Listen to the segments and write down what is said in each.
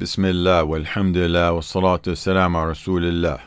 Bismillah, walhamdulillah, wa salatu salam rasulillah.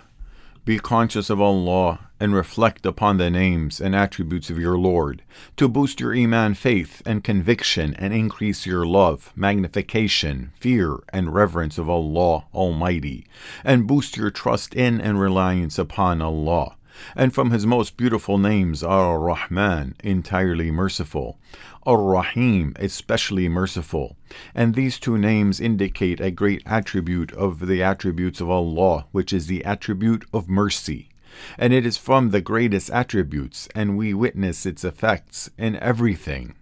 Be conscious of Allah and reflect upon the names and attributes of your Lord to boost your Iman faith and conviction and increase your love, magnification, fear, and reverence of Allah Almighty, and boost your trust in and reliance upon Allah and from his most beautiful names Ar Rahman, entirely merciful, Ar Rahim, especially merciful. And these two names indicate a great attribute of the attributes of Allah, which is the attribute of mercy. And it is from the greatest attributes, and we witness its effects in everything.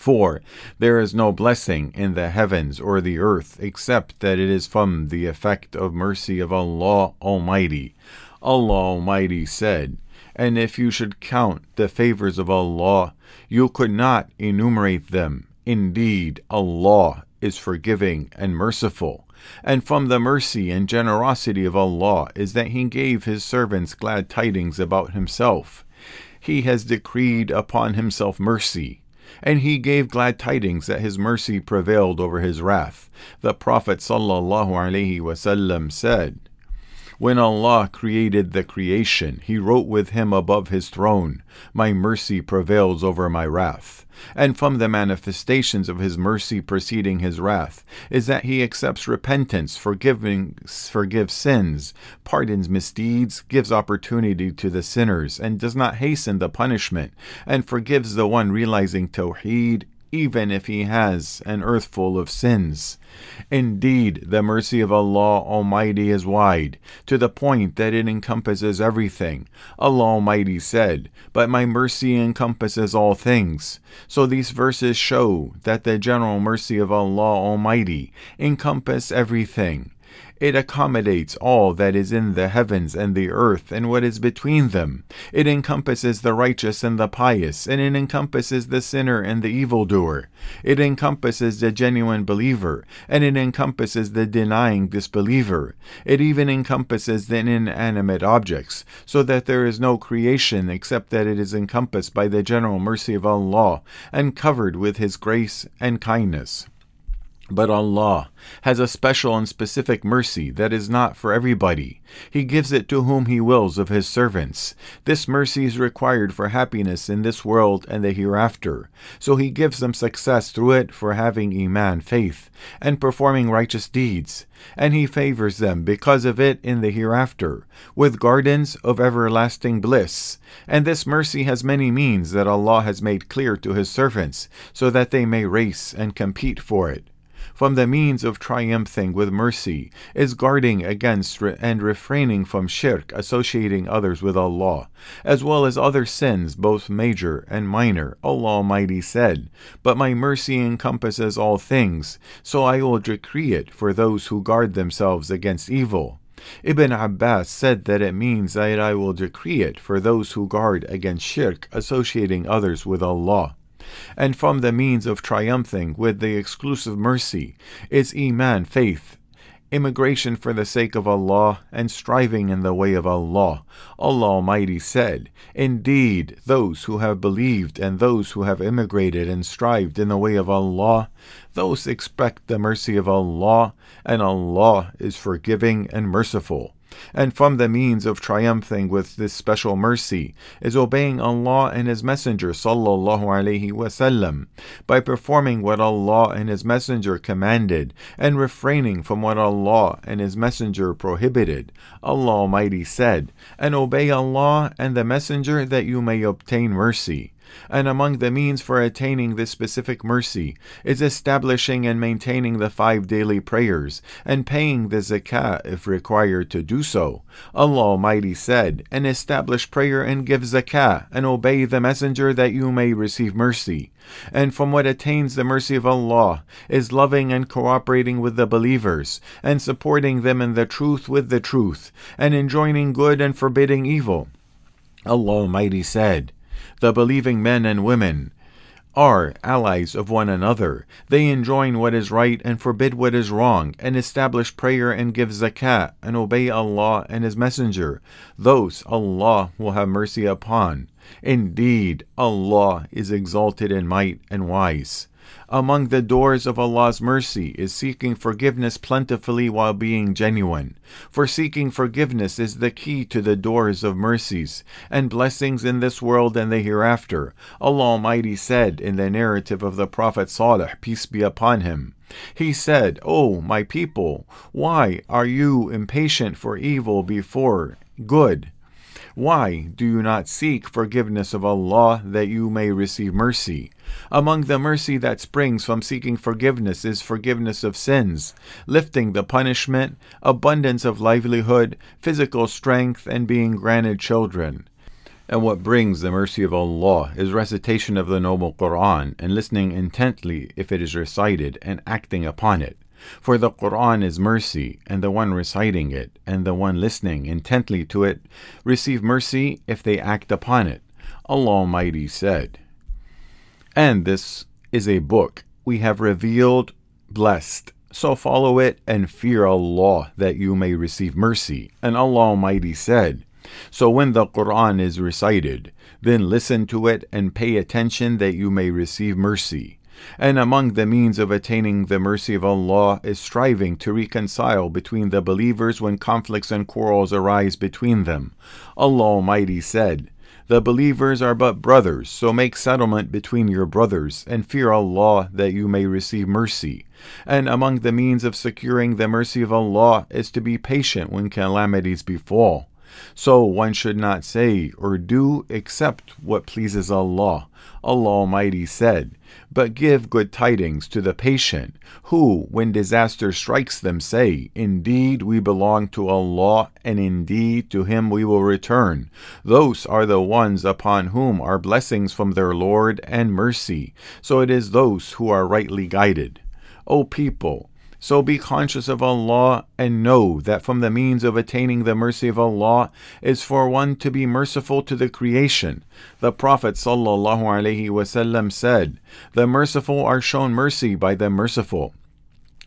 For there is no blessing in the heavens or the earth except that it is from the effect of mercy of Allah Almighty. Allah Almighty said, And if you should count the favors of Allah, you could not enumerate them. Indeed, Allah is forgiving and merciful. And from the mercy and generosity of Allah is that He gave His servants glad tidings about Himself. He has decreed upon Himself mercy. And he gave glad tidings that his mercy prevailed over his wrath. The Prophet sallallahu alaihi wasallam said, when Allah created the creation, He wrote with Him above His throne, My mercy prevails over my wrath. And from the manifestations of His mercy preceding His wrath is that He accepts repentance, forgiving, forgives sins, pardons misdeeds, gives opportunity to the sinners, and does not hasten the punishment, and forgives the one realizing Tawheed even if he has an earth full of sins. Indeed, the mercy of Allah Almighty is wide, to the point that it encompasses everything. Allah Almighty said, But my mercy encompasses all things. So these verses show that the general mercy of Allah Almighty encompasses everything. It accommodates all that is in the heavens and the earth and what is between them. It encompasses the righteous and the pious, and it encompasses the sinner and the evildoer. It encompasses the genuine believer, and it encompasses the denying disbeliever. It even encompasses the inanimate objects, so that there is no creation except that it is encompassed by the general mercy of Allah and covered with His grace and kindness. But Allah has a special and specific mercy that is not for everybody. He gives it to whom He wills of His servants. This mercy is required for happiness in this world and the hereafter. So He gives them success through it for having Iman, faith, and performing righteous deeds. And He favors them because of it in the hereafter, with gardens of everlasting bliss. And this mercy has many means that Allah has made clear to His servants, so that they may race and compete for it from the means of triumphing with mercy is guarding against and refraining from shirk, associating others with Allah, as well as other sins, both major and minor. Allah Almighty said, But my mercy encompasses all things, so I will decree it for those who guard themselves against evil. Ibn Abbas said that it means that I will decree it for those who guard against shirk, associating others with Allah and from the means of triumphing with the exclusive mercy is Iman, faith, immigration for the sake of Allah, and striving in the way of Allah. Allah Almighty said, Indeed, those who have believed and those who have immigrated and strived in the way of Allah, those expect the mercy of Allah, and Allah is forgiving and merciful and from the means of triumphing with this special mercy is obeying Allah and His Messenger sallallahu alaihi wasallam by performing what Allah and His Messenger commanded and refraining from what Allah and His Messenger prohibited. Allah Almighty said, And obey Allah and the Messenger that you may obtain mercy and among the means for attaining this specific mercy is establishing and maintaining the five daily prayers and paying the zakah if required to do so. Allah Almighty said, And establish prayer and give zakah, and obey the messenger that you may receive mercy. And from what attains the mercy of Allah is loving and cooperating with the believers, and supporting them in the truth with the truth, and enjoining good and forbidding evil. Allah Almighty said, the believing men and women are allies of one another. They enjoin what is right and forbid what is wrong, and establish prayer and give zakat, and obey Allah and His Messenger. Those Allah will have mercy upon. Indeed, Allah is exalted in might and wise. Among the doors of Allah's mercy is seeking forgiveness plentifully while being genuine. For seeking forgiveness is the key to the doors of mercies and blessings in this world and the hereafter. Allah Almighty said in the narrative of the Prophet Salih, peace be upon him, he said, O oh, my people, why are you impatient for evil before good? Why do you not seek forgiveness of Allah that you may receive mercy? Among the mercy that springs from seeking forgiveness is forgiveness of sins, lifting the punishment, abundance of livelihood, physical strength, and being granted children. And what brings the mercy of Allah is recitation of the Noble Quran and listening intently if it is recited and acting upon it. For the Quran is mercy, and the one reciting it and the one listening intently to it receive mercy if they act upon it. Allah Almighty said, And this is a book we have revealed, blessed. So follow it and fear Allah that you may receive mercy. And Allah Almighty said, So when the Quran is recited, then listen to it and pay attention that you may receive mercy. And among the means of attaining the mercy of Allah is striving to reconcile between the believers when conflicts and quarrels arise between them. Allah Almighty said, The believers are but brothers, so make settlement between your brothers, and fear Allah that you may receive mercy. And among the means of securing the mercy of Allah is to be patient when calamities befall. So one should not say or do except what pleases Allah. Allah Almighty said, But give good tidings to the patient, who, when disaster strikes them, say, Indeed, we belong to Allah, and indeed to Him we will return. Those are the ones upon whom are blessings from their Lord and mercy. So it is those who are rightly guided. O people, so be conscious of Allah and know that from the means of attaining the mercy of Allah is for one to be merciful to the creation. The Prophet ﷺ said, The merciful are shown mercy by the merciful.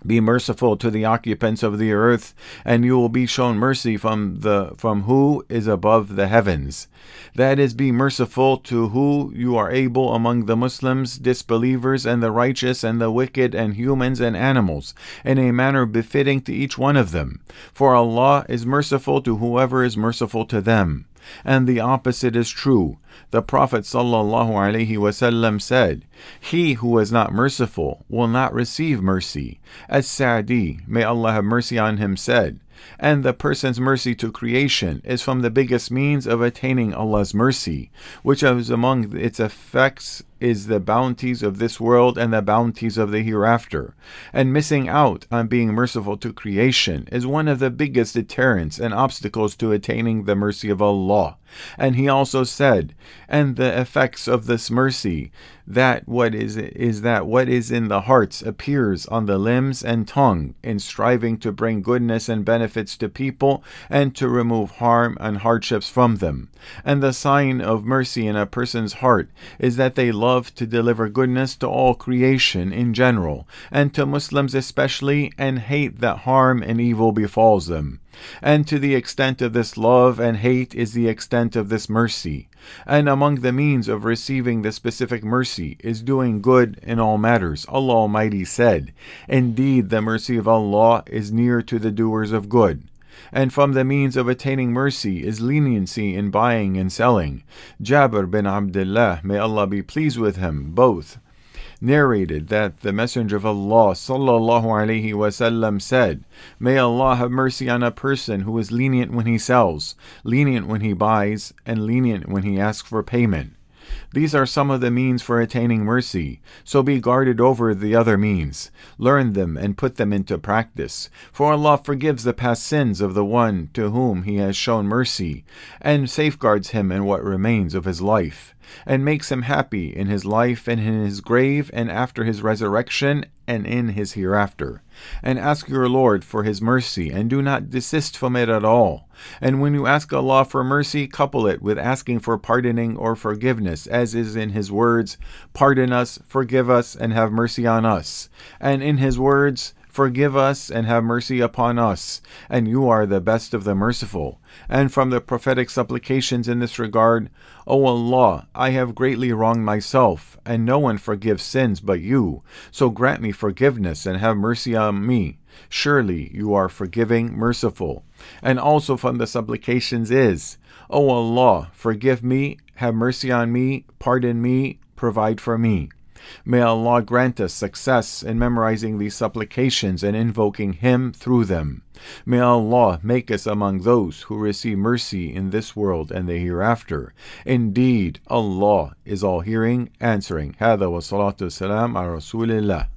Be merciful to the occupants of the earth, and you will be shown mercy from the from who is above the heavens. That is, be merciful to who you are able among the Muslims, disbelievers, and the righteous, and the wicked, and humans and animals, in a manner befitting to each one of them. For Allah is merciful to whoever is merciful to them. And the opposite is true. The Prophet ﷺ said, He who is not merciful will not receive mercy. As Sa'di, may Allah have mercy on him, said, and the person's mercy to creation is from the biggest means of attaining Allah's mercy, which is among its effects is the bounties of this world and the bounties of the hereafter. And missing out on being merciful to creation is one of the biggest deterrents and obstacles to attaining the mercy of Allah. And he also said, and the effects of this mercy, that what is is that what is in the hearts appears on the limbs and tongue in striving to bring goodness and benefits to people and to remove harm and hardships from them. And the sign of mercy in a person's heart is that they love to deliver goodness to all creation in general, and to Muslims especially, and hate that harm and evil befalls them. And to the extent of this love and hate is the extent of this mercy. And among the means of receiving the specific mercy is doing good in all matters. Allah Almighty said, Indeed, the mercy of Allah is near to the doers of good. And from the means of attaining mercy is leniency in buying and selling. Jabir bin Abdullah, may Allah be pleased with him, both narrated that the Messenger of Allah sallallahu alaihi wasallam said, "May Allah have mercy on a person who is lenient when he sells, lenient when he buys, and lenient when he asks for payment." These are some of the means for attaining mercy, so be guarded over the other means. Learn them and put them into practice. For Allah forgives the past sins of the one to whom He has shown mercy, and safeguards him in what remains of his life and makes him happy in his life and in his grave and after his resurrection and in his hereafter. And ask your Lord for his mercy, and do not desist from it at all. And when you ask Allah for mercy, couple it with asking for pardoning or forgiveness, as is in his words, Pardon us, forgive us, and have mercy on us. And in his words, Forgive us and have mercy upon us, and you are the best of the merciful. And from the prophetic supplications in this regard, O Allah, I have greatly wronged myself, and no one forgives sins but you. So grant me forgiveness and have mercy on me. Surely you are forgiving, merciful. And also from the supplications is, O Allah, forgive me, have mercy on me, pardon me, provide for me. May Allah grant us success in memorizing these supplications and invoking Him through them. May Allah make us among those who receive mercy in this world and the hereafter. Indeed, Allah is all hearing, answering. هذا والصلاة والسلام على رسول الله